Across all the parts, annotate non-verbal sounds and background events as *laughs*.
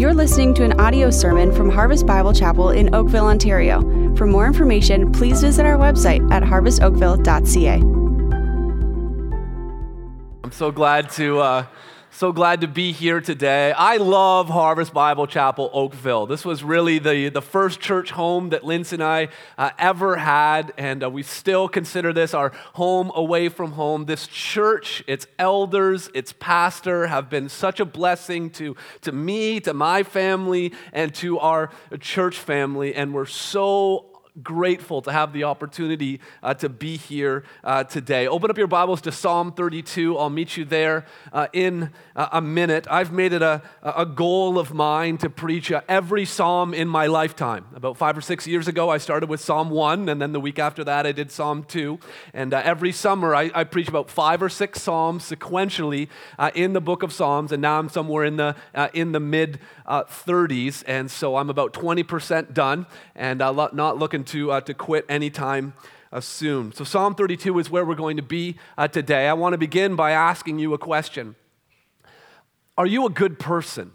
You're listening to an audio sermon from Harvest Bible Chapel in Oakville, Ontario. For more information, please visit our website at harvestoakville.ca. I'm so glad to. Uh, so glad to be here today. I love Harvest Bible Chapel, Oakville. This was really the, the first church home that Lindsay and I uh, ever had, and uh, we still consider this our home away from home. This church, its elders, its pastor have been such a blessing to, to me, to my family, and to our church family, and we're so grateful to have the opportunity uh, to be here uh, today. Open up your Bibles to Psalm 32. I'll meet you there uh, in uh, a minute. I've made it a, a goal of mine to preach uh, every psalm in my lifetime. About five or six years ago, I started with Psalm 1, and then the week after that, I did Psalm 2. And uh, every summer, I, I, preach about five or six psalms sequentially in the book of Psalms, and now I'm somewhere in the, in the mid 30s, and so I'm about 20% done, and not looking to, uh, to quit anytime uh, soon. So, Psalm 32 is where we're going to be uh, today. I want to begin by asking you a question Are you a good person?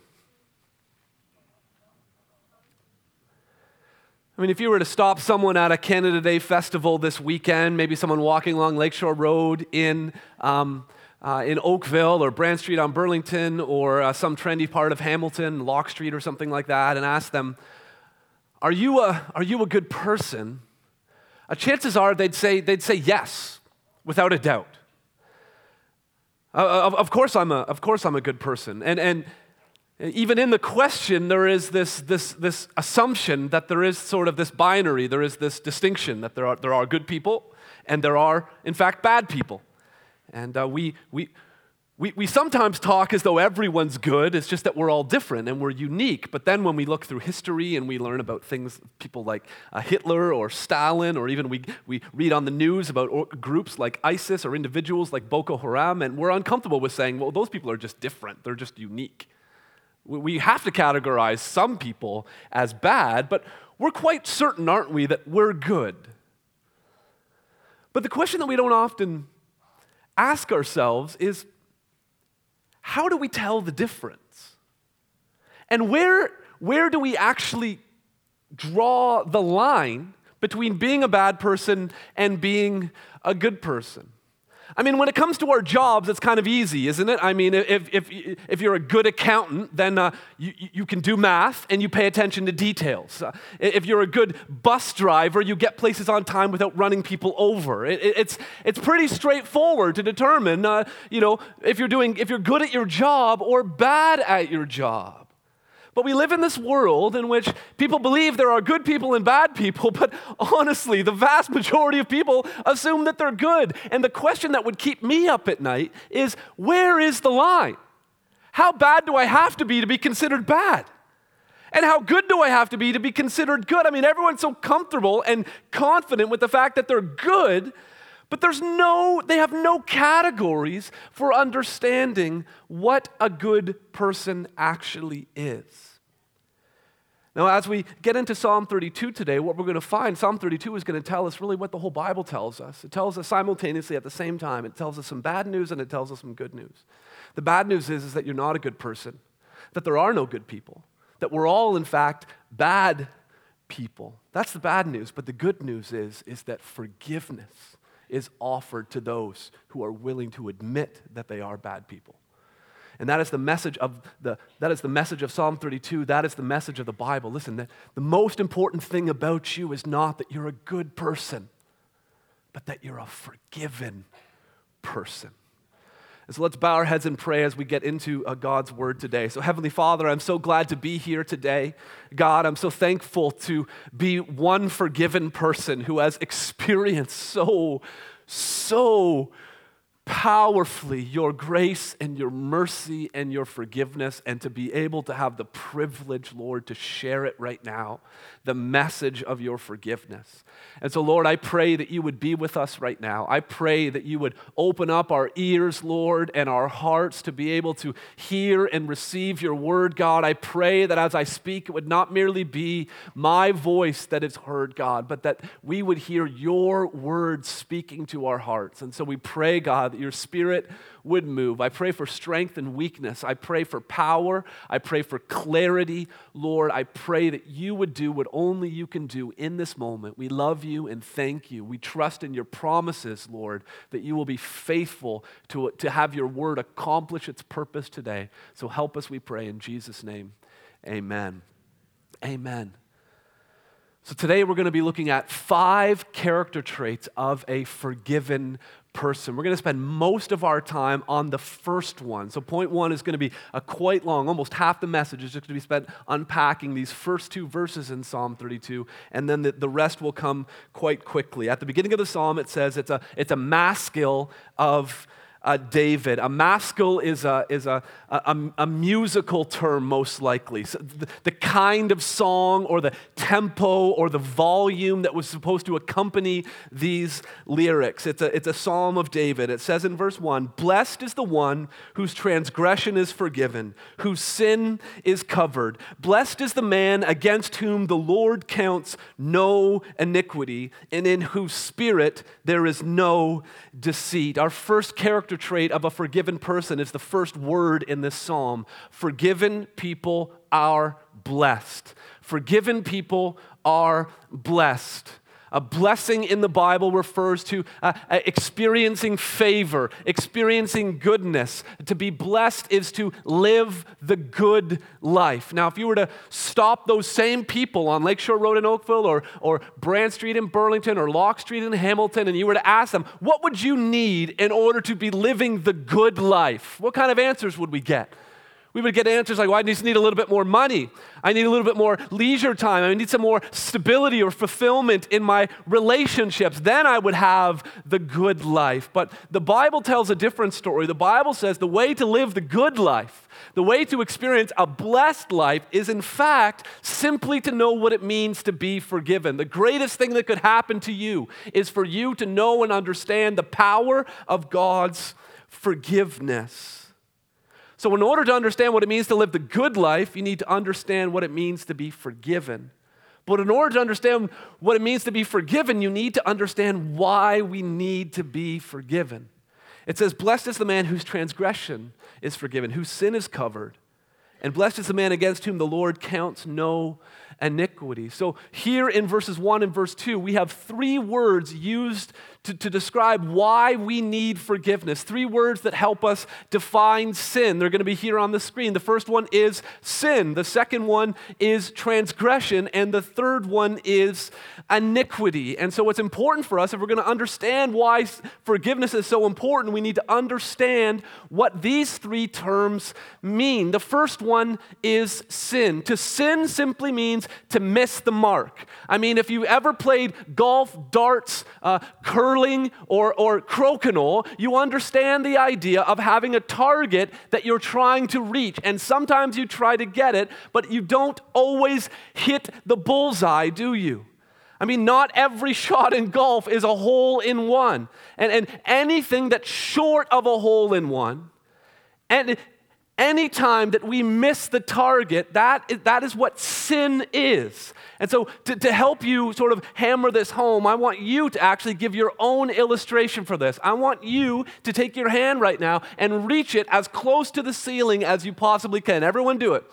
I mean, if you were to stop someone at a Canada Day festival this weekend, maybe someone walking along Lakeshore Road in, um, uh, in Oakville or Brant Street on Burlington or uh, some trendy part of Hamilton, Locke Street or something like that, and ask them, are you a, are you a good person? Uh, chances are they'd say, they'd say yes, without a doubt. Uh, of, of, course I'm a, of course I'm a good person. And, and even in the question, there is this, this, this assumption that there is sort of this binary, there is this distinction that there are, there are good people and there are, in fact, bad people. And uh, we, we, we, we sometimes talk as though everyone's good, it's just that we're all different and we're unique. But then when we look through history and we learn about things, people like uh, Hitler or Stalin, or even we, we read on the news about groups like ISIS or individuals like Boko Haram, and we're uncomfortable with saying, well, those people are just different, they're just unique. We have to categorize some people as bad, but we're quite certain, aren't we, that we're good. But the question that we don't often ask ourselves is how do we tell the difference? And where, where do we actually draw the line between being a bad person and being a good person? I mean, when it comes to our jobs, it's kind of easy, isn't it? I mean, if, if, if you're a good accountant, then uh, you, you can do math and you pay attention to details. Uh, if you're a good bus driver, you get places on time without running people over. It, it, it's, it's pretty straightforward to determine, uh, you know, if you're, doing, if you're good at your job or bad at your job. But we live in this world in which people believe there are good people and bad people, but honestly, the vast majority of people assume that they're good. And the question that would keep me up at night is where is the line? How bad do I have to be to be considered bad? And how good do I have to be to be considered good? I mean, everyone's so comfortable and confident with the fact that they're good but there's no, they have no categories for understanding what a good person actually is. Now, as we get into Psalm 32 today, what we're going to find, Psalm 32 is going to tell us really what the whole Bible tells us. It tells us simultaneously at the same time. It tells us some bad news and it tells us some good news. The bad news is, is that you're not a good person, that there are no good people, that we're all, in fact, bad people. That's the bad news. But the good news is, is that forgiveness is offered to those who are willing to admit that they are bad people. And that is the message of the that is the message of Psalm 32. That is the message of the Bible. Listen, the, the most important thing about you is not that you're a good person, but that you're a forgiven person. And so let's bow our heads and pray as we get into uh, God's word today. So, Heavenly Father, I'm so glad to be here today. God, I'm so thankful to be one forgiven person who has experienced so, so powerfully your grace and your mercy and your forgiveness, and to be able to have the privilege, Lord, to share it right now, the message of your forgiveness. And so, Lord, I pray that you would be with us right now. I pray that you would open up our ears, Lord, and our hearts to be able to hear and receive your word, God. I pray that as I speak, it would not merely be my voice that is heard, God, but that we would hear your word speaking to our hearts. And so we pray, God, that your spirit would move. I pray for strength and weakness. I pray for power. I pray for clarity. Lord, I pray that you would do what only you can do in this moment. We love you and thank you. We trust in your promises, Lord, that you will be faithful to, to have your word accomplish its purpose today. So help us, we pray, in Jesus' name. Amen. Amen. So, today we're going to be looking at five character traits of a forgiven person. We're going to spend most of our time on the first one. So, point one is going to be a quite long, almost half the message is just going to be spent unpacking these first two verses in Psalm 32, and then the, the rest will come quite quickly. At the beginning of the psalm, it says it's a, it's a maskil of uh, David. A maskil is, a, is a, a, a musical term, most likely. So the, the, kind of song or the tempo or the volume that was supposed to accompany these lyrics. It's a, it's a psalm of David. It says in verse 1 Blessed is the one whose transgression is forgiven, whose sin is covered. Blessed is the man against whom the Lord counts no iniquity, and in whose spirit there is no deceit. Our first character character trait of a forgiven person is the first word in this psalm. Forgiven people are blessed. Forgiven people are blessed. A blessing in the Bible refers to uh, uh, experiencing favor, experiencing goodness. To be blessed is to live the good life. Now, if you were to stop those same people on Lakeshore Road in Oakville or, or Brant Street in Burlington or Locke Street in Hamilton, and you were to ask them, what would you need in order to be living the good life? What kind of answers would we get? We would get answers like, well, I just need a little bit more money. I need a little bit more leisure time. I need some more stability or fulfillment in my relationships. Then I would have the good life. But the Bible tells a different story. The Bible says the way to live the good life, the way to experience a blessed life, is in fact simply to know what it means to be forgiven. The greatest thing that could happen to you is for you to know and understand the power of God's forgiveness. So, in order to understand what it means to live the good life, you need to understand what it means to be forgiven. But in order to understand what it means to be forgiven, you need to understand why we need to be forgiven. It says, Blessed is the man whose transgression is forgiven, whose sin is covered. And blessed is the man against whom the Lord counts no iniquity. So, here in verses 1 and verse 2, we have three words used to, to describe why we need forgiveness. Three words that help us define sin. They're going to be here on the screen. The first one is sin, the second one is transgression, and the third one is iniquity. And so, it's important for us, if we're going to understand why forgiveness is so important, we need to understand what these three terms mean. The first one is sin. To sin simply means to miss the mark. I mean, if you ever played golf, darts, uh, curling, curling or, or crokinole, you understand the idea of having a target that you're trying to reach. And sometimes you try to get it, but you don't always hit the bullseye, do you? I mean, not every *laughs* shot in golf is a hole in one. And, and anything that's short of a hole in one, and anytime that we miss the target, that is, that is what sin is. And so, to, to help you sort of hammer this home, I want you to actually give your own illustration for this. I want you to take your hand right now and reach it as close to the ceiling as you possibly can. Everyone do it.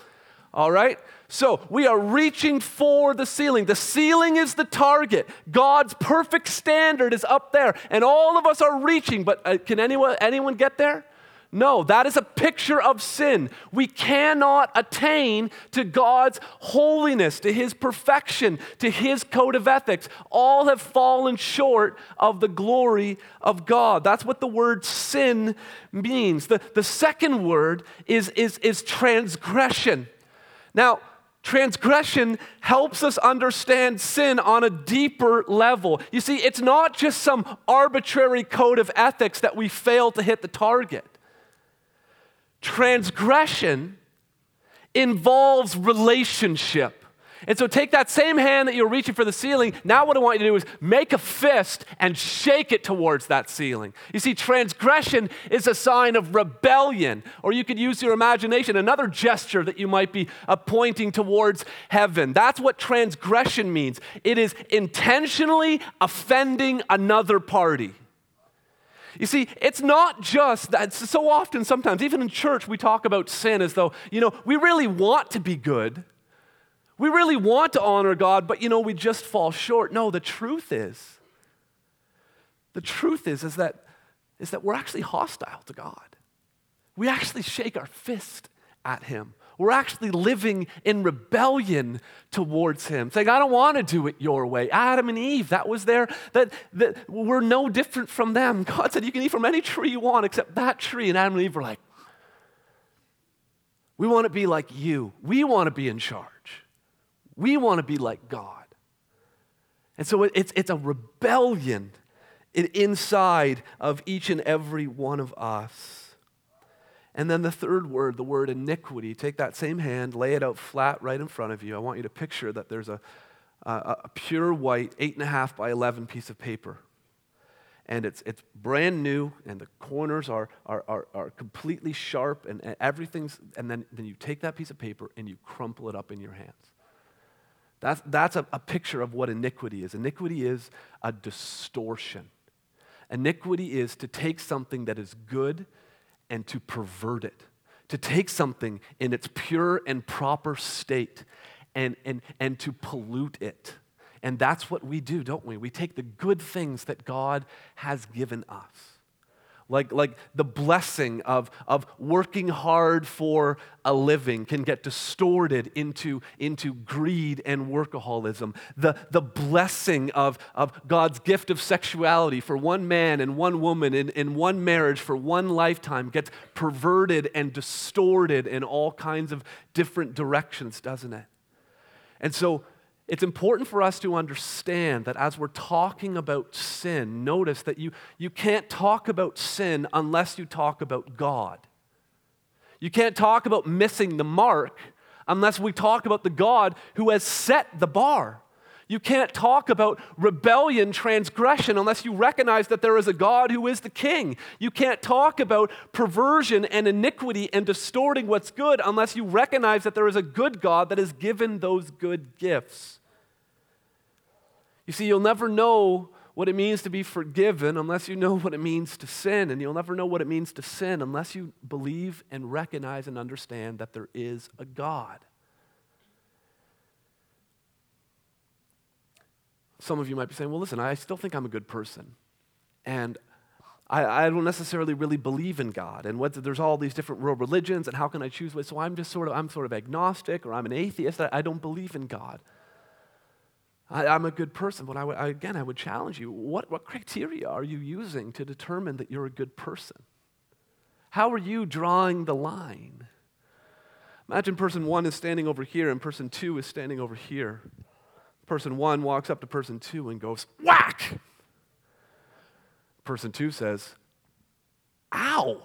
All right? So we are reaching for the ceiling. The ceiling is the target. God's perfect standard is up there, and all of us are reaching. But uh, can anyone anyone get there? No, that is a picture of sin. We cannot attain to God's holiness, to His perfection, to His code of ethics. All have fallen short of the glory of God. That's what the word sin means. The, the second word is, is, is transgression. Now, transgression helps us understand sin on a deeper level. You see, it's not just some arbitrary code of ethics that we fail to hit the target. Transgression involves relationship. And so take that same hand that you're reaching for the ceiling. Now, what I want you to do is make a fist and shake it towards that ceiling. You see, transgression is a sign of rebellion, or you could use your imagination, another gesture that you might be uh, pointing towards heaven. That's what transgression means it is intentionally offending another party. You see, it's not just that. So often, sometimes, even in church, we talk about sin as though, you know, we really want to be good. We really want to honor God, but, you know, we just fall short. No, the truth is, the truth is, is that, is that we're actually hostile to God. We actually shake our fist at Him. We're actually living in rebellion towards Him, saying, I don't want to do it your way. Adam and Eve, that was there, that, that we're no different from them. *laughs* God said, You can eat from any tree you want except that tree. And Adam and Eve were like, We want to be like you. We want to be in charge. We want to be like God. And so it's, it's a rebellion inside of each and every one of us. And then the third word, the word iniquity, take that same hand, lay it out flat right in front of you. I want you to picture that there's a, a, a pure white, eight and a half by 11 piece of paper. And it's, it's brand new, and the corners are, are, are, are completely sharp, and, and everything's, and then, then you take that piece of paper and you crumple it up in your hands. That's, that's a, a picture of what iniquity is. Iniquity is a distortion. Iniquity is to take something that is good and to pervert it, to take something in its pure and proper state and, and, and to pollute it. And that's what we do, don't we? We take the good things that God has given us like, like the blessing of, of working hard for a living can get distorted into, into greed and workaholism. The, the blessing of, of God's gift of sexuality for one man and one woman in, in one marriage for one lifetime gets perverted and distorted in all kinds of different directions, doesn't it? And so it's important for us to understand that as we're talking about sin, notice that you, you can't talk about sin unless you talk about God. You can't talk about missing the mark unless we talk about the God who has set the bar. You can't talk about rebellion, transgression, unless you recognize that there is a God who is the king. You can't talk about perversion and iniquity and distorting what's good unless you recognize that there is a good God that has given those good gifts. You see, you'll never know what it means to be forgiven unless you know what it means to sin. And you'll never know what it means to sin unless you believe and recognize and understand that there is a God. Some of you might be saying, well, listen, I still think I'm a good person. And I, I don't necessarily really believe in God. And what, there's all these different world religions, and how can I choose? So I'm just sort of, I'm sort of agnostic or I'm an atheist. I, I don't believe in God. I, am a good person, but I, I, again, I would challenge you what, what criteria are you using to determine that you're a good person? How are you drawing the line? Imagine person one is standing over here and person two is standing over here. Person one walks up to person two and goes, whack! Person two says, ow!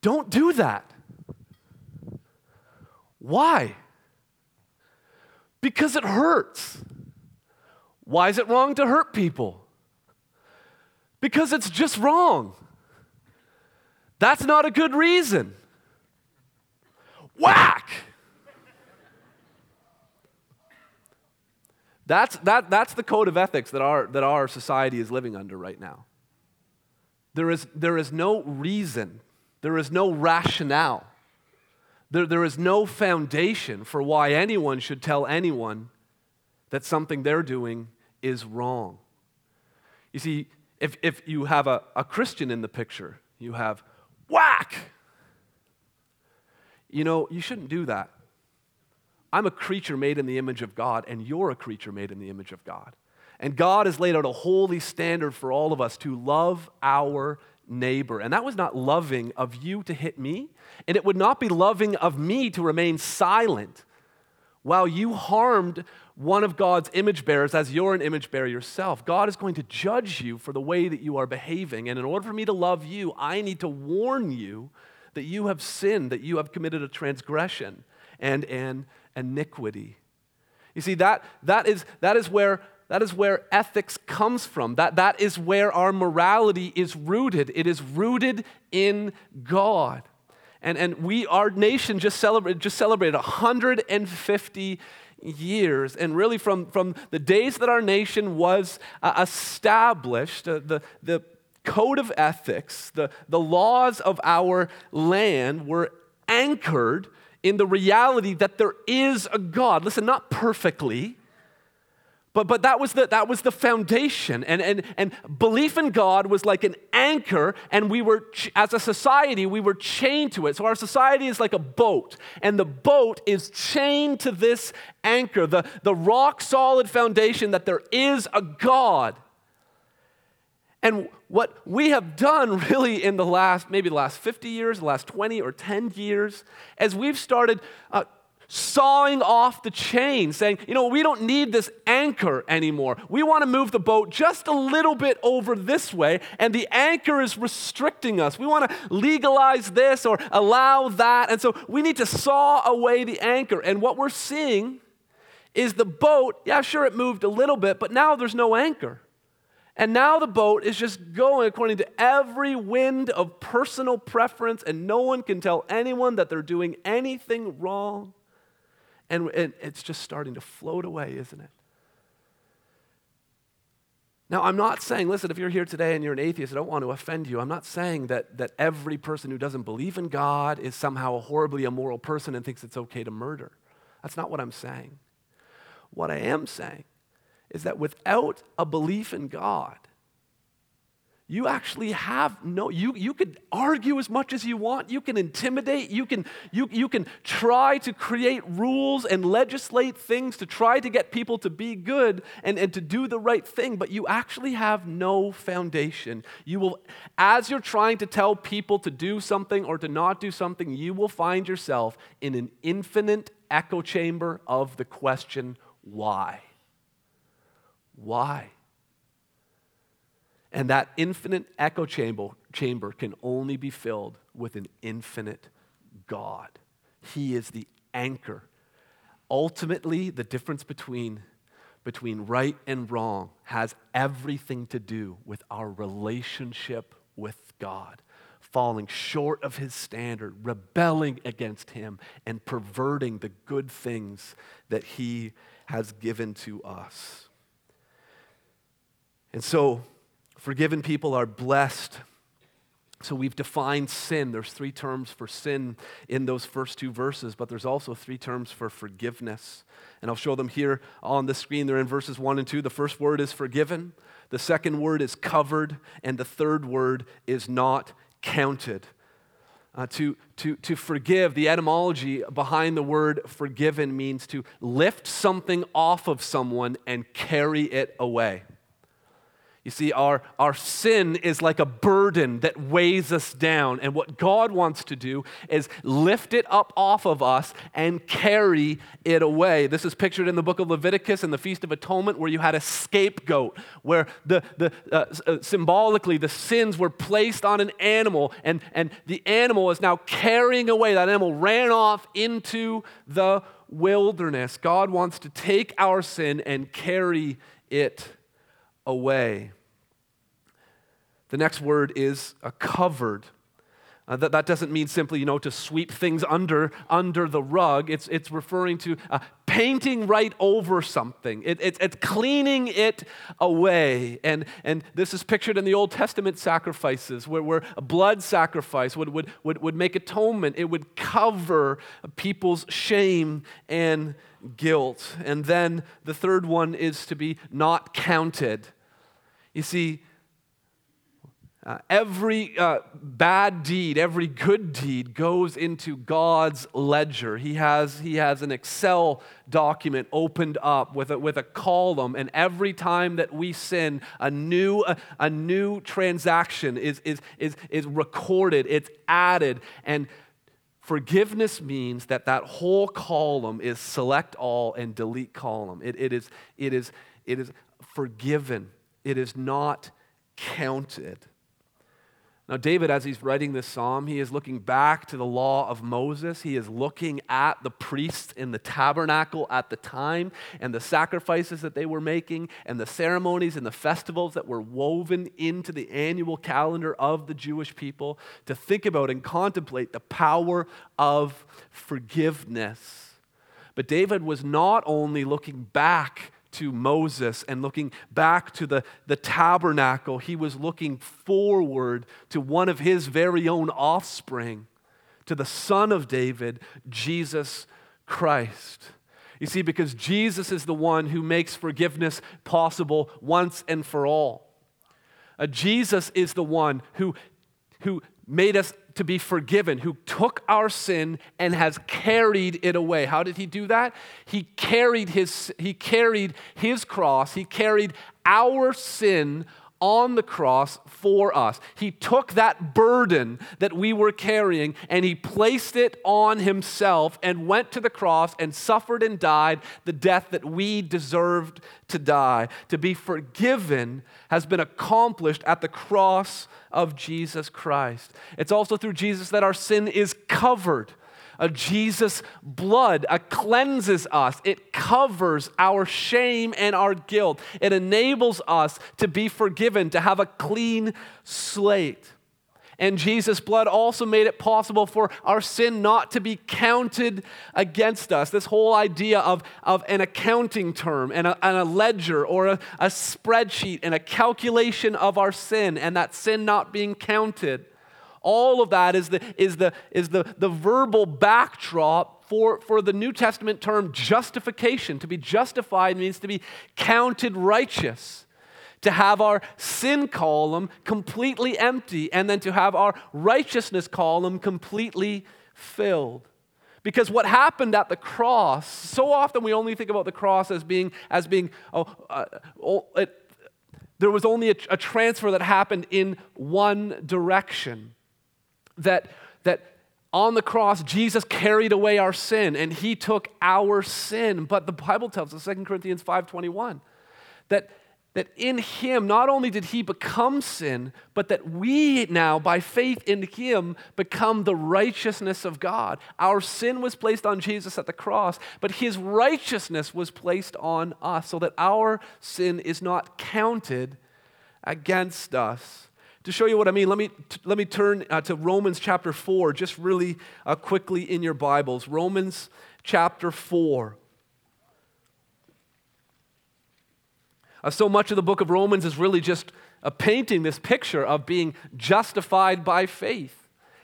Don't do that. Why? Because it hurts. Why is it wrong to hurt people? Because it's just wrong. That's not a good reason. Whack! That's, that, that's the code of ethics that our, that our society is living under right now. There is, there is no reason, there is no rationale, there, there is no foundation for why anyone should tell anyone that something they're doing is wrong. You see, if, if you have a, a Christian in the picture, you have whack. You know, you shouldn't do that. I'm a creature made in the image of God, and you're a creature made in the image of God. And God has laid out a holy standard for all of us to love our neighbor. And that was not loving of you to hit me, and it would not be loving of me to remain silent while you harmed one of God's image bearers as you're an image bearer yourself. God is going to judge you for the way that you are behaving. And in order for me to love you, I need to warn you that you have sinned, that you have committed a transgression and an iniquity. You see, that, that, is, that, is where, that is where ethics comes from. That, that is where our morality is rooted. It is rooted in God. And, and we, our nation just celebrated, just celebrated 150 years. And really, from, from the days that our nation was uh, established, uh, the, the code of ethics, the, the laws of our land were anchored in the reality that there is a God. Listen, not perfectly, but, but that, was the, that was the foundation. And, and, and belief in God was like an anchor, and we were, as a society, we were chained to it. So our society is like a boat, and the boat is chained to this anchor, the, the rock solid foundation that there is a God. And what we have done *laughs* really in the last, maybe the last 50 years, the last 20 or 10 years, as we've started uh, sawing off the chain, saying, you know, we don't need this anchor anymore. We want to move the boat just a little bit over this way, and the anchor is restricting us. We want to legalize this or allow that. And so we need to saw away the anchor. And what we're seeing is the boat, yeah, sure, it moved a little bit, but now there's no anchor. And now the boat is just going according to every wind of personal preference, and no one can tell anyone that they're doing anything wrong. And, it's just starting to float away, isn't it? Now, I'm not saying, listen, if you're here today and you're an atheist, I don't want to offend you. I'm not saying that, that every person who doesn't believe in God is somehow a horribly immoral person and thinks it's okay to murder. That's not what I'm saying. What I am saying is that without a belief in God, you actually have no you you could argue as much as you want you can intimidate you can you, you can try to create rules and legislate things to try to get people to be good and, and to do the right thing but you actually have no foundation. You will as you're trying to tell people to do something or to not do something you will find yourself in an infinite echo chamber of the question why why and that infinite echo chamber, chamber can only be filled with an infinite God. He is the anchor. Ultimately, the difference between, between right and wrong has everything to do with our relationship with God. Falling short of his standard, rebelling against him, and perverting the good things that he has given to us. And so, Forgiven people are blessed. So we've defined sin. There's three terms for sin in those first two verses, but there's also three terms for forgiveness. And I'll show them here on the screen. They're in verses 1 and 2. The first word is forgiven, the second word is covered, and the third word is not counted. Uh, to, to, to forgive, the etymology behind the word forgiven means to lift something off of someone and carry it away. You see, our, our sin is like a burden that weighs us down. And what God wants to do is lift it up off of us and carry it away. This is pictured in the book of Leviticus and the Feast of Atonement, where you had a scapegoat, where the, the, uh, uh, symbolically the sins were placed on an animal, and, and the animal is now carrying away. That animal ran off into the wilderness. God wants to take our sin and carry it away. The next word is covered. Uh, that, that doesn't mean simply, you know, to sweep things under, under the rug. It's, it's referring to uh, painting right over something. It, it, it's cleaning it away. And, and this is pictured in the Old Testament sacrifices where, where a blood sacrifice would, would, would, would make atonement. It would cover people's shame and guilt. And then the third one is to be not counted. You see, uh, every uh, bad deed, every good deed goes into God's ledger. He has, he has an Excel document opened up with a, with a column, and every time that we sin, a new, a, a new transaction is, is, is, is recorded, it's added. And forgiveness means that that whole column is select all and delete column. It, it, is, it, is, it is forgiven, it is not counted. Now, David, as he's writing this psalm, he is looking back to the law of Moses. He is looking at the priests in the tabernacle at the time and the sacrifices that they were making and the ceremonies and the festivals that were woven into the annual calendar of the Jewish people to think about and contemplate the power of forgiveness But David was not only looking back to Moses and looking back to the, the tabernacle, he was looking forward to one of his very own offspring, to the son of David, Jesus Christ. You see, because Jesus is the one who makes forgiveness possible once and for all. Uh, Jesus is the one who, who made us to be forgiven, who took our sin and has carried it away. How did he do that? He carried his, he carried his cross, he carried our sin on the cross for us. He took that burden that we were carrying and he placed it on himself and went to the cross and suffered and died the death that we deserved to die. To be forgiven has been accomplished at the cross of Jesus Christ. It's also through Jesus that our sin is covered. A Jesus' blood uh, cleanses us. It covers our shame and our guilt. It enables us to be forgiven, to have a clean slate. And Jesus' blood also made it possible for our sin not to be counted against us. This whole idea of, of an accounting term and a, and a ledger or a, a spreadsheet and a calculation of our sin and that sin not being counted. All of that is the, is the, is the, the verbal backdrop for, for the New Testament term justification. To be justified means to be counted righteous to have our sin column completely empty, and then to have our righteousness column completely filled. Because what happened at the cross, so often we only think about the cross as being, as being oh, uh, oh, it, there was only a, a transfer that happened in one direction. That, that on the cross, Jesus carried away our sin and he took our sin. But the Bible tells us, 2 Corinthians 5.21, that that in him, not only did he become sin, but that we now, by faith in him, become the righteousness of God. Our sin was placed on Jesus at the cross, but his righteousness was placed on us so that our sin is not counted against us. To show you what I mean, let me, let me turn uh, to Romans chapter 4, just really uh, quickly in your Bibles. Romans chapter 4. Uh, so much of the book of Romans is really just uh, painting this picture of being justified by faith.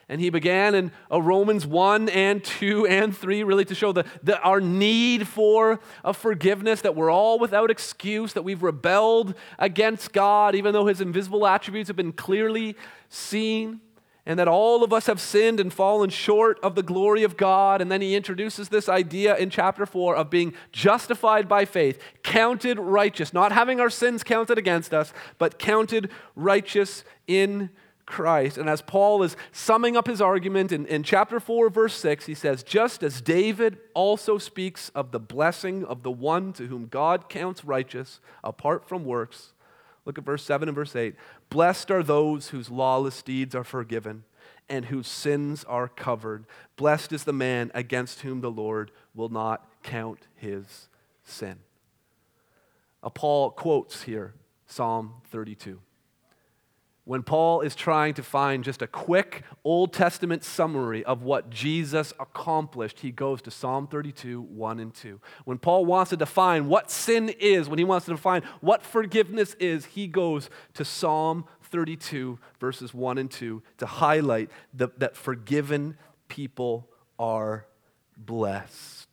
And he began in uh, Romans 1 and 2 and 3, really to show the, the, our need for a forgiveness, that we're all without excuse, that we've rebelled against God, even though his invisible attributes have been clearly seen and that all of us have sinned and fallen short of the glory of God. And then he introduces this idea in chapter 4 of being justified by faith, counted righteous, not having our sins counted against us, but counted righteous in Christ. And as Paul is summing up his argument in, in chapter 4, verse 6, he says, Just as David also speaks of the blessing of the one to whom God counts righteous apart from works Look at verse 7 and verse 8. Blessed are those whose lawless deeds are forgiven and whose sins are covered. Blessed is the man against whom the Lord will not count his sin. Uh, Paul quotes here Psalm 32 when Paul is trying to find just a quick Old Testament summary of what Jesus accomplished, he goes to Psalm 32, 1 and 2. When Paul wants to define what sin is, when he wants to define what forgiveness is, he goes to Psalm 32, verses 1 and 2, to highlight the, that forgiven people are blessed.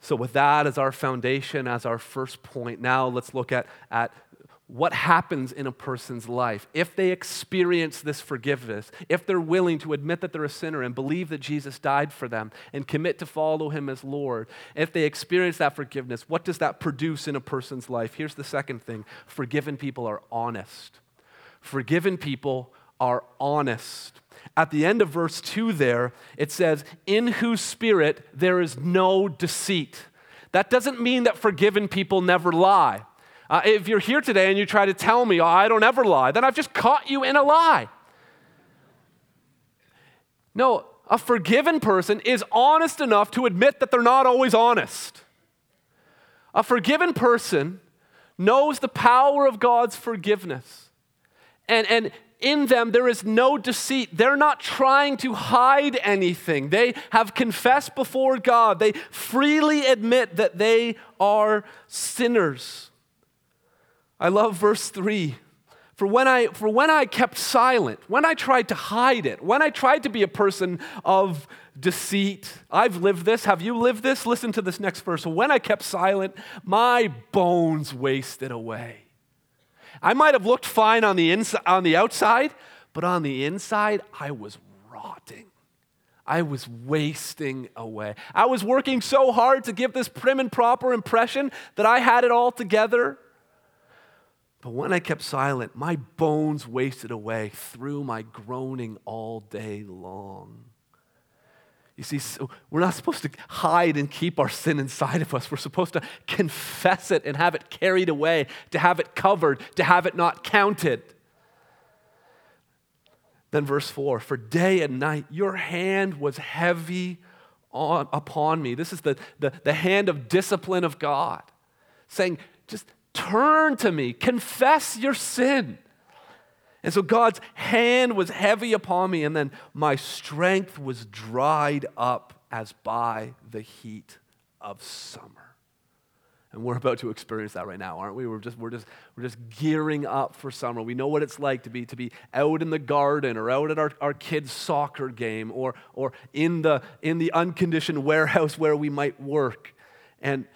So, with that as our foundation, as our first point, now let's look at, at what happens in a person's life if they experience this forgiveness, if they're willing to admit that they're a sinner and believe that Jesus died for them and commit to follow him as Lord, if they experience that forgiveness, what does that produce in a person's life? Here's the second thing forgiven people are honest. Forgiven people are honest. At the end of verse 2 there, it says, In whose spirit there is no deceit. That doesn't mean that forgiven people never lie. Uh, if you're here today and you try to tell me, oh, I don't ever lie, then I've just caught you in a lie. No, a forgiven person is honest enough to admit that they're not always honest. A forgiven person knows the power of God's forgiveness. And, and in them there is no deceit. They're not trying to hide anything. They have confessed before God. They freely admit that they are sinners. I love verse 3. For when, I, for when I kept silent, when I tried to hide it, when I tried to be a person of deceit, I've lived this. Have you lived this? Listen to this next verse. When I kept silent, my bones wasted away. I might have looked fine on the, inside, on the outside, but on the inside, I was rotting. I was wasting away. I was working so hard to give this prim and proper impression that I had it all together. But when I kept silent, my bones wasted away through my groaning all day long. You see, so we're not supposed to hide and keep our sin inside of us. We're supposed to confess it and have it carried away, to have it covered, to have it not counted. Then, verse 4 For day and night your hand was heavy on, upon me. This is the, the, the hand of discipline of God, saying, Just turn to me, confess your sin. And so God's hand was heavy upon me, and then my strength was dried up as by the heat of summer. And we're about to experience that right now, aren't we? We're just, we're just, we're just gearing up for summer. We know what it's like to be, to be out in the garden or out at our, our kids' soccer game or, or in, the, in the unconditioned warehouse where we might work. And,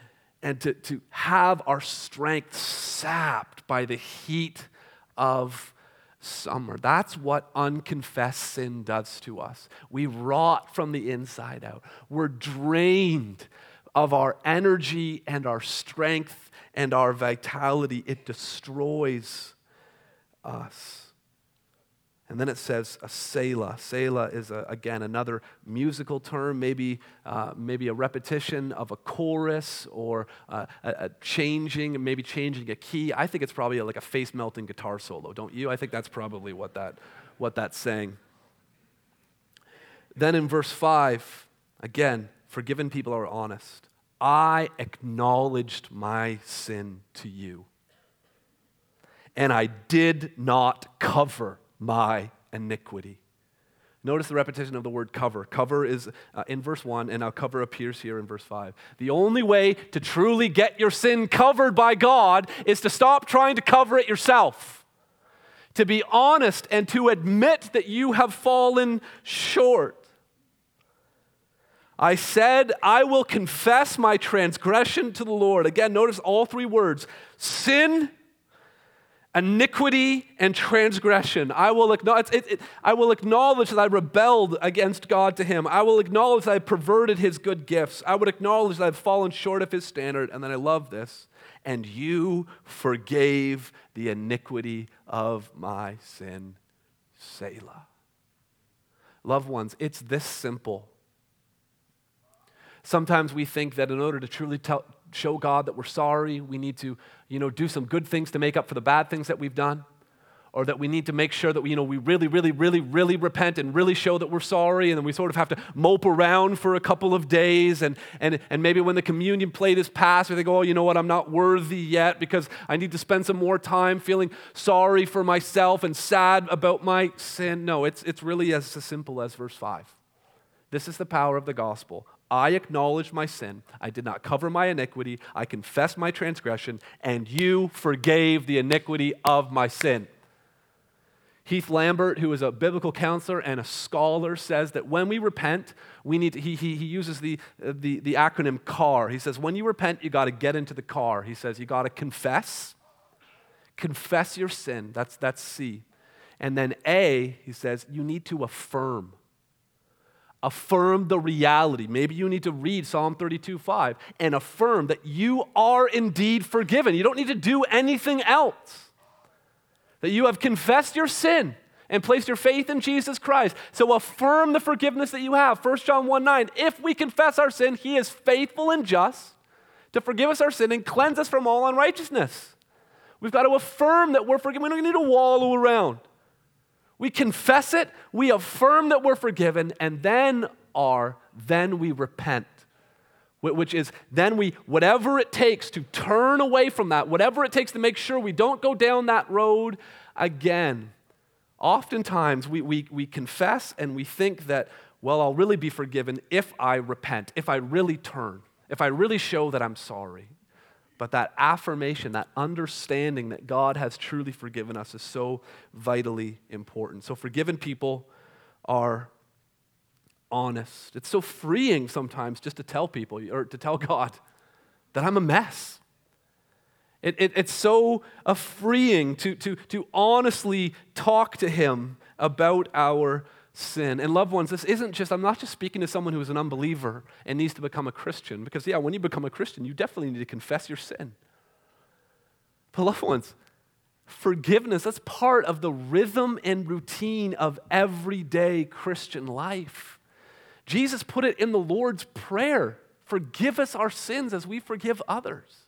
and to, to have our strength sapped by the heat of summer. That's what unconfessed sin does to us. We rot from the inside out. We're drained of our energy and our strength and our vitality. It destroys us. And then it says a Selah. Selah is, a, again, another musical term, maybe, uh, maybe a repetition of a chorus or uh, a, a, changing, maybe changing a key. I think it's probably like a face melting guitar solo, don't you? I think that's probably what, that, what that's saying. Then in verse 5, again, forgiven people are honest. I acknowledged my sin to you, and I did not cover my iniquity. Notice the repetition of the word cover. Cover is uh, in verse 1, and now cover appears here in verse 5. The only way to truly get your sin covered by God is to stop trying to cover it yourself, to be honest and to admit that you have fallen short. I said, I will confess my transgression to the Lord. Again, notice all three words sin, iniquity and transgression. I will, acknowledge, it, it, I will acknowledge that I rebelled against God to Him. I will acknowledge that I perverted His good gifts. I would acknowledge that I've fallen short of His standard. And then I love this. And you forgave the iniquity of my sin. Selah. Loved ones, it's this simple. Sometimes we think that in order to truly tell, show God that we're sorry. We need to, you know, do some good things to make up for the bad things that we've done. Or that we need to make sure that we, you know, we really, really, really, really repent and really show that we're sorry. And then we sort of have to mope around for a couple of days. And, and, and maybe when the communion plate is passed, we think, oh, you know what, I'm not worthy yet because I need to spend some more time feeling sorry for myself and sad about my sin. No, it's, it's really as simple as verse 5. This is the power of the gospel. I acknowledged my sin. I did not cover my iniquity. I confessed my transgression, and you forgave the iniquity of my sin. Heath Lambert, who is a biblical counselor and a scholar, says that when we repent, we need to, he, he, he uses the, the, the acronym CAR. He says, when you repent, you got to get into the car. He says, you got to confess, confess your sin. That's, that's C. And then A, he says, you need to affirm affirm the reality. Maybe you need to read Psalm 32 5 and affirm that you are indeed forgiven. You don't need to do anything else. That you have confessed your sin and placed your faith in Jesus Christ. So affirm the forgiveness that you have. 1 John 1 9. If we confess our sin, he is faithful and just to forgive us our sin and cleanse us from all unrighteousness. We've got to affirm that we're forgiven. We don't need to wallow around. We confess it, we affirm that we're forgiven, and then are, then we repent. Which is then we, whatever it takes to turn away from that, whatever it takes to make sure we don't go down that road again, Oftentimes, we, we, we confess and we think that, well, I'll really be forgiven if I repent, if I really turn, if I really show that I'm sorry. But that affirmation, that understanding that God has truly forgiven us is so vitally important. So, forgiven people are honest. It's so freeing sometimes just to tell people or to tell God that I'm a mess. It, it, it's so uh, freeing to, to, to honestly talk to Him about our sin. And loved ones, this isn't just, I'm not just speaking to someone who is an unbeliever and needs to become a Christian, because, yeah, when you become a Christian, you definitely need to confess your sin. But, loved ones, forgiveness, that's part of the rhythm and routine of everyday Christian life. Jesus put it in the Lord's Prayer forgive us our sins as we forgive others.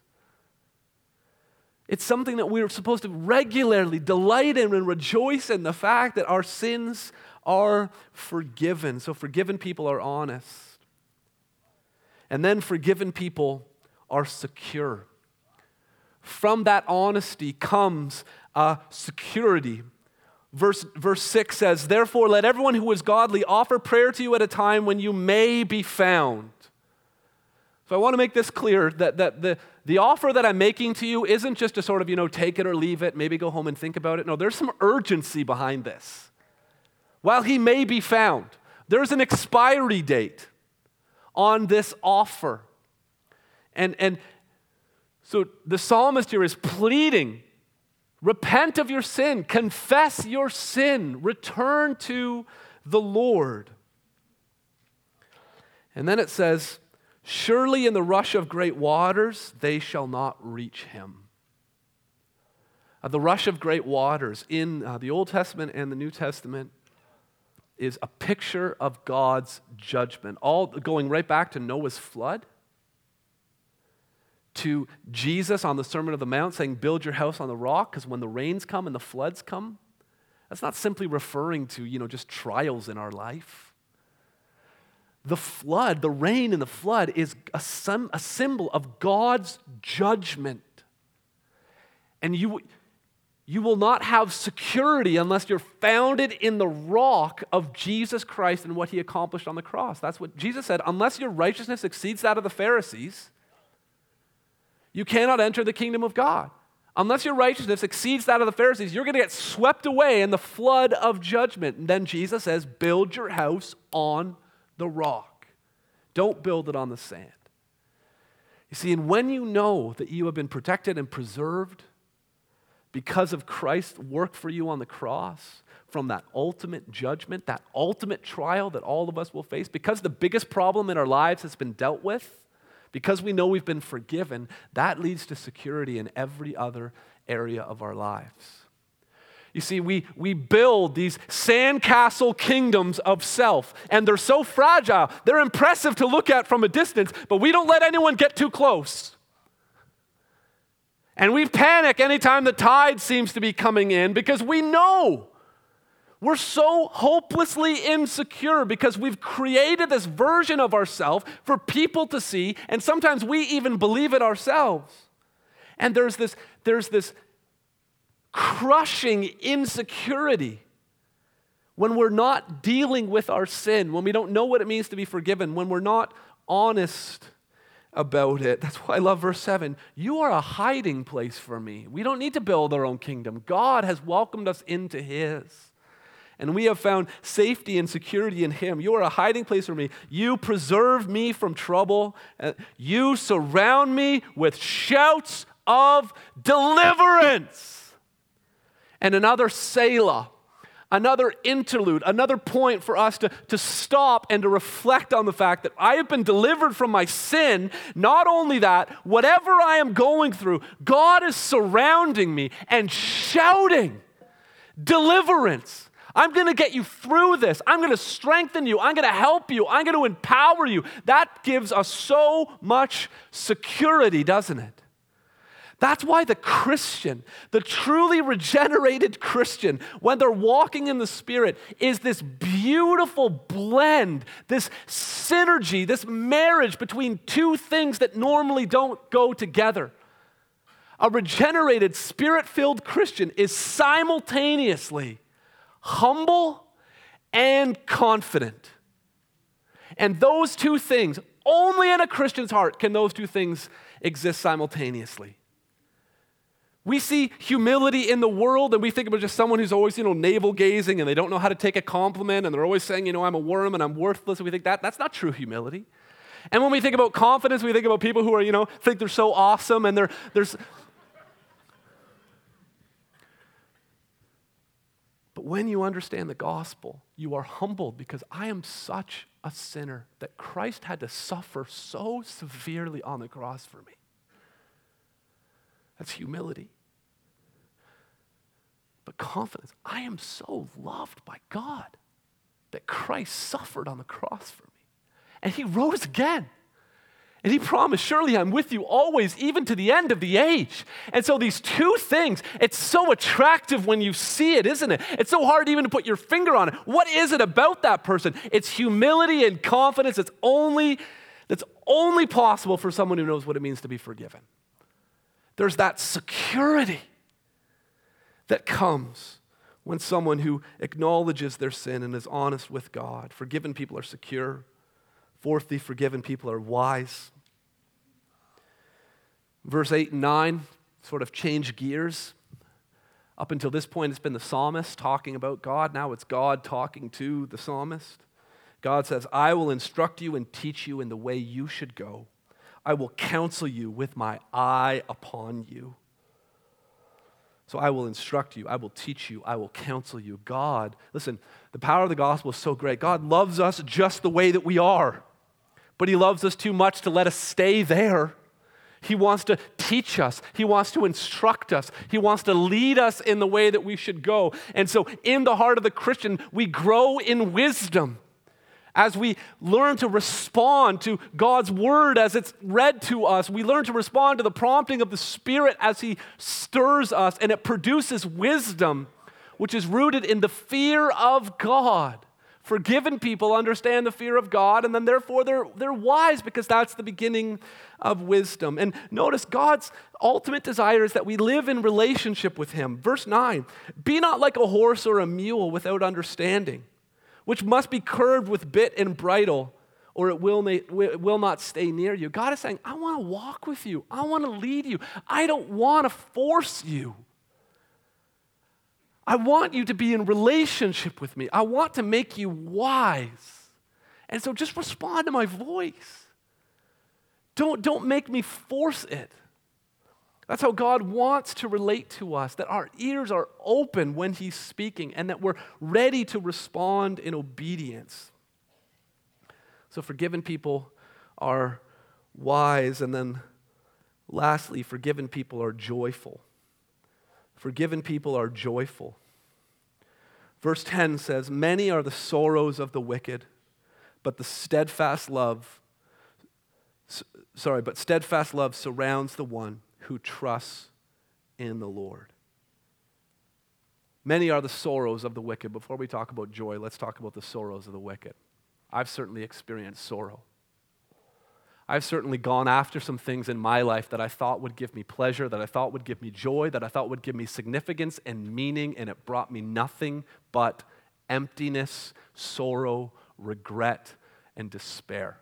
It's something that we're supposed to regularly delight in and rejoice in the fact that our sins are forgiven. So, forgiven people are honest. And then, forgiven people are secure. From that honesty comes security. Verse, verse 6 says, Therefore, let everyone who is godly offer prayer to you at a time when you may be found. So I want to make this clear that, that the, the offer that I'm making to you isn't just to sort of, you know, take it or leave it, maybe go home and think about it. No, there's some urgency behind this while he may be found. There's an expiry date on this offer. And, and so the psalmist here is pleading repent of your sin, confess your sin, return to the Lord. And then it says, Surely in the rush of great waters they shall not reach him. Uh, the rush of great waters in uh, the Old Testament and the New Testament is a picture of God's judgment, all going right back to Noah's flood, to Jesus on the Sermon of the Mount saying, Build your house on the rock, because when the rains come and the floods come, that's not simply referring to, you know, just trials in our life. The flood, the rain and the flood, is a, a symbol of God's judgment. And you, you will not have security unless you're founded in the rock of Jesus Christ and what he accomplished on the cross. That's what Jesus said. Unless your righteousness exceeds that of the Pharisees, you cannot enter the kingdom of God. Unless your righteousness exceeds that of the Pharisees, you're going to get swept away in the flood of judgment. And then Jesus says, Build your house on the rock. Don't build it on the sand. You see, and when you know that you have been protected and preserved, because of Christ's work for you on the cross, from that ultimate judgment, that ultimate trial that all of us will face, because the biggest problem in our lives has been dealt with, because we know we've been forgiven, that leads to security in every other area of our lives. You see, we, we build these sandcastle kingdoms of self, and they're so fragile. They're impressive to look at from a distance, but we don't let anyone get too close. And we panic anytime the tide seems to be coming in because we know we're so hopelessly insecure because we've created this version of ourselves for people to see, and sometimes we even believe it ourselves. And there's this, there's this crushing insecurity when we're not dealing with our sin, when we don't know what it means to be forgiven, when we're not honest about it. That's why I love verse 7. You are a hiding place for me. We don't need to build our own kingdom. God has welcomed us into His. And we have found safety and security in Him. You are a hiding place for me. You preserve me from trouble. Uh, you surround me with shouts of deliverance. And another Selah another interlude, another point for us to, to stop and to reflect on the fact that I have been delivered from my sin. Not only that, whatever I am going through, God is surrounding me and shouting deliverance. I'm going to get you through this. I'm going to strengthen you. I'm going to help you. I'm going to empower you. That gives us so much security, doesn't it? That's why the Christian, the truly regenerated Christian, when they're walking in the Spirit, is this beautiful blend, this synergy, this marriage between two things that normally don't go together. A regenerated, spirit filled Christian is simultaneously humble and confident. And those two things, only in a Christian's heart can those two things exist simultaneously. We see humility in the world and we think about just someone who's always, you know, navel gazing and they don't know how to take a compliment and they're always saying, you know, I'm a worm and I'm worthless. And we think that that's not true humility. And when we think about confidence, we think about people who are, you know, think they're so awesome and they're, there's. But when you understand the gospel, you are humbled because I am such a sinner that Christ had to suffer so severely on the cross for me. That's humility. But confidence, I am so loved by God that Christ suffered on the cross for me. And he rose again. And he promised, Surely I'm with you always, even to the end of the age. And so, these two things, it's so attractive when you see it, isn't it? It's so hard even to put your finger on it. What is it about that person? It's humility and confidence. It's only, that's only possible for someone who knows what it means to be forgiven. There's that security that comes when someone who acknowledges their sin and is honest with God. Forgiven people are secure. Fourthly, forgiven people are wise. Verse 8 and 9 sort of change gears. Up until this point, it's been the psalmist talking about God. Now it's God talking to the psalmist. God says, I will instruct you and teach you in the way you should go. I will counsel you with my eye upon you. So I will instruct you, I will teach you, I will counsel you. God, listen, the power of the gospel is so great. God loves us just the way that we are, but He loves us too much to let us stay there. He wants to teach us. He wants to instruct us. He wants to lead us in the way that we should go. And so, in the heart of the Christian, we grow in wisdom as we learn to respond to God's word as it's read to us, we learn to respond to the prompting of the Spirit as He stirs us, and it produces wisdom, which is rooted in the fear of God. Forgiven people understand the fear of God, and then therefore they're, they're wise because that's the beginning of wisdom. And notice God's ultimate desire is that we live in relationship with Him. Verse 9 Be not like a horse or a mule without understanding which must be curved with bit and bridle, or it will, it will not stay near you. God is saying, I want to walk with you, I want to lead you, I don't want to force you. I want you to be in relationship with me. I want to make you wise. And so just respond to my voice. Don't, don't make me force it. That's how God wants to relate to us, that our ears are open when He's speaking and that we're ready to respond in obedience. So, forgiven people are wise. And then, lastly, forgiven people are joyful. Forgiven people are joyful. Verse 10 says, Many are the sorrows of the wicked, but the steadfast love, sorry, but steadfast love surrounds the one who trusts in the Lord. Many are the sorrows of the wicked. Before we talk about joy, let's talk about the sorrows of the wicked. I've certainly experienced sorrow. I've certainly gone after some things in my life that I thought would give me pleasure, that I thought would give me joy, that I thought would give me significance and meaning, and it brought me nothing but emptiness, sorrow, regret, and despair.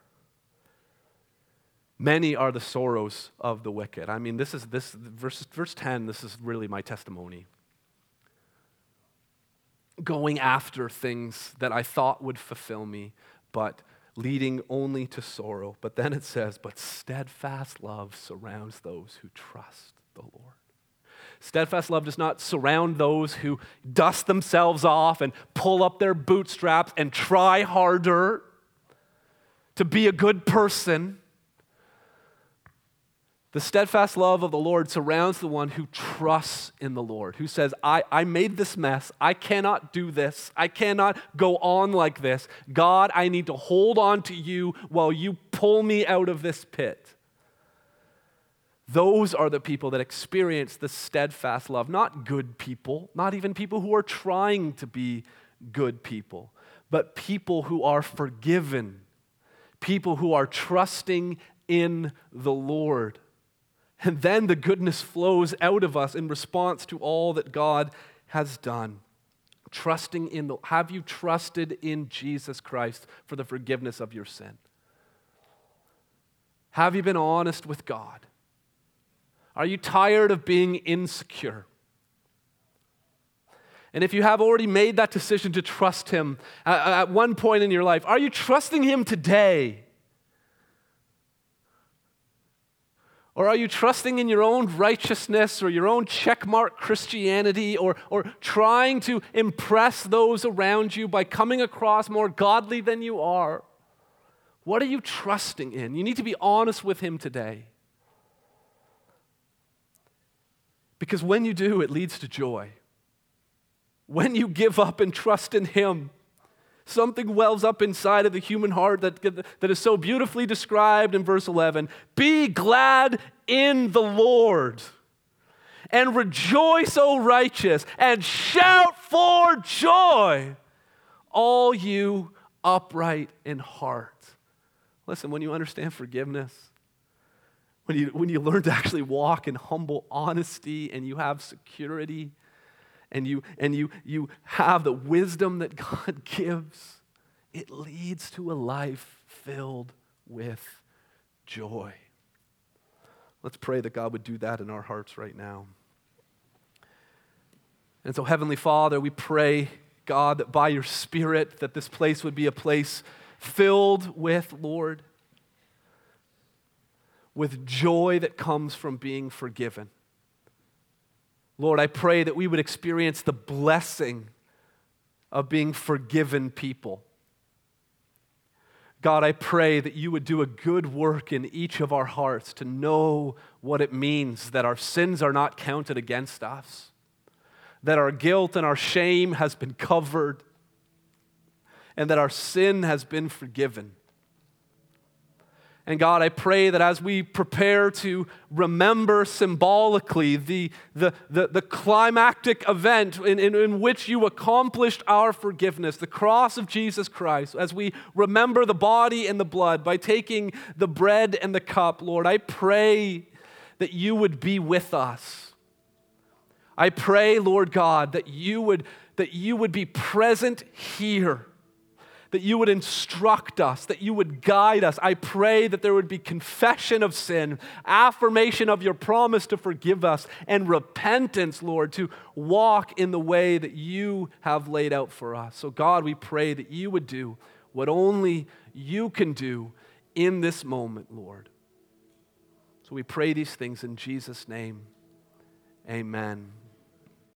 Many are the sorrows of the wicked. I mean, this is this verse, verse 10, this is really my testimony. Going after things that I thought would fulfill me, but leading only to sorrow. But then it says, but steadfast love surrounds those who trust the Lord. Steadfast love does not surround those who dust themselves off and pull up their bootstraps and try harder to be a good person. The steadfast love of the Lord surrounds the one who trusts in the Lord, who says, I, I made this mess. I cannot do this. I cannot go on like this. God, I need to hold on to you while you pull me out of this pit. Those are the people that experience the steadfast love, not good people, not even people who are trying to be good people, but people who are forgiven, people who are trusting in the Lord. And then the goodness flows out of us in response to all that God has done. Trusting in the, have you trusted in Jesus Christ for the forgiveness of your sin? Have you been honest with God? Are you tired of being insecure? And if you have already made that decision to trust Him at, one point in your life, are you trusting Him today? Or are you trusting in your own righteousness or your own checkmark Christianity or, or trying to impress those around you by coming across more godly than you are? What are you trusting in? You need to be honest with Him today. Because when you do, it leads to joy. When you give up and trust in Him, something wells up inside of the human heart that, that is so beautifully described in verse 11. Be glad in the Lord and rejoice, O righteous, and shout for joy, all you upright in heart. Listen, when you understand forgiveness, when you, when you learn to actually walk in humble honesty and you have security, and you and you you have the wisdom that God *laughs* gives, it leads to a life filled with joy. Let's pray that God would do that in our hearts right now. And so heavenly Father, we pray God that by your spirit that this place would be a place filled with Lord with joy that comes from being forgiven. Lord, I pray that we would experience the blessing of being forgiven people. God, I pray that you would do a good work in each of our hearts to know what it means that our sins are not counted against us, that our guilt and our shame has been covered, and that our sin has been forgiven. And God, I pray that as we prepare to remember symbolically the, the, the, the climactic event in, in, in, which you accomplished our forgiveness, the cross of Jesus Christ, as we remember the body and the blood by taking the bread and the cup, Lord, I pray that you would be with us. I pray, Lord God, that you would, that you would be present here that you would instruct us, that you would guide us. I pray that there would be confession of sin, affirmation of your promise to forgive us, and repentance, Lord, to walk in the way that you have laid out for us. So, God, we pray that you would do what only you can do in this moment, Lord. So we pray these things in Jesus' name. Amen.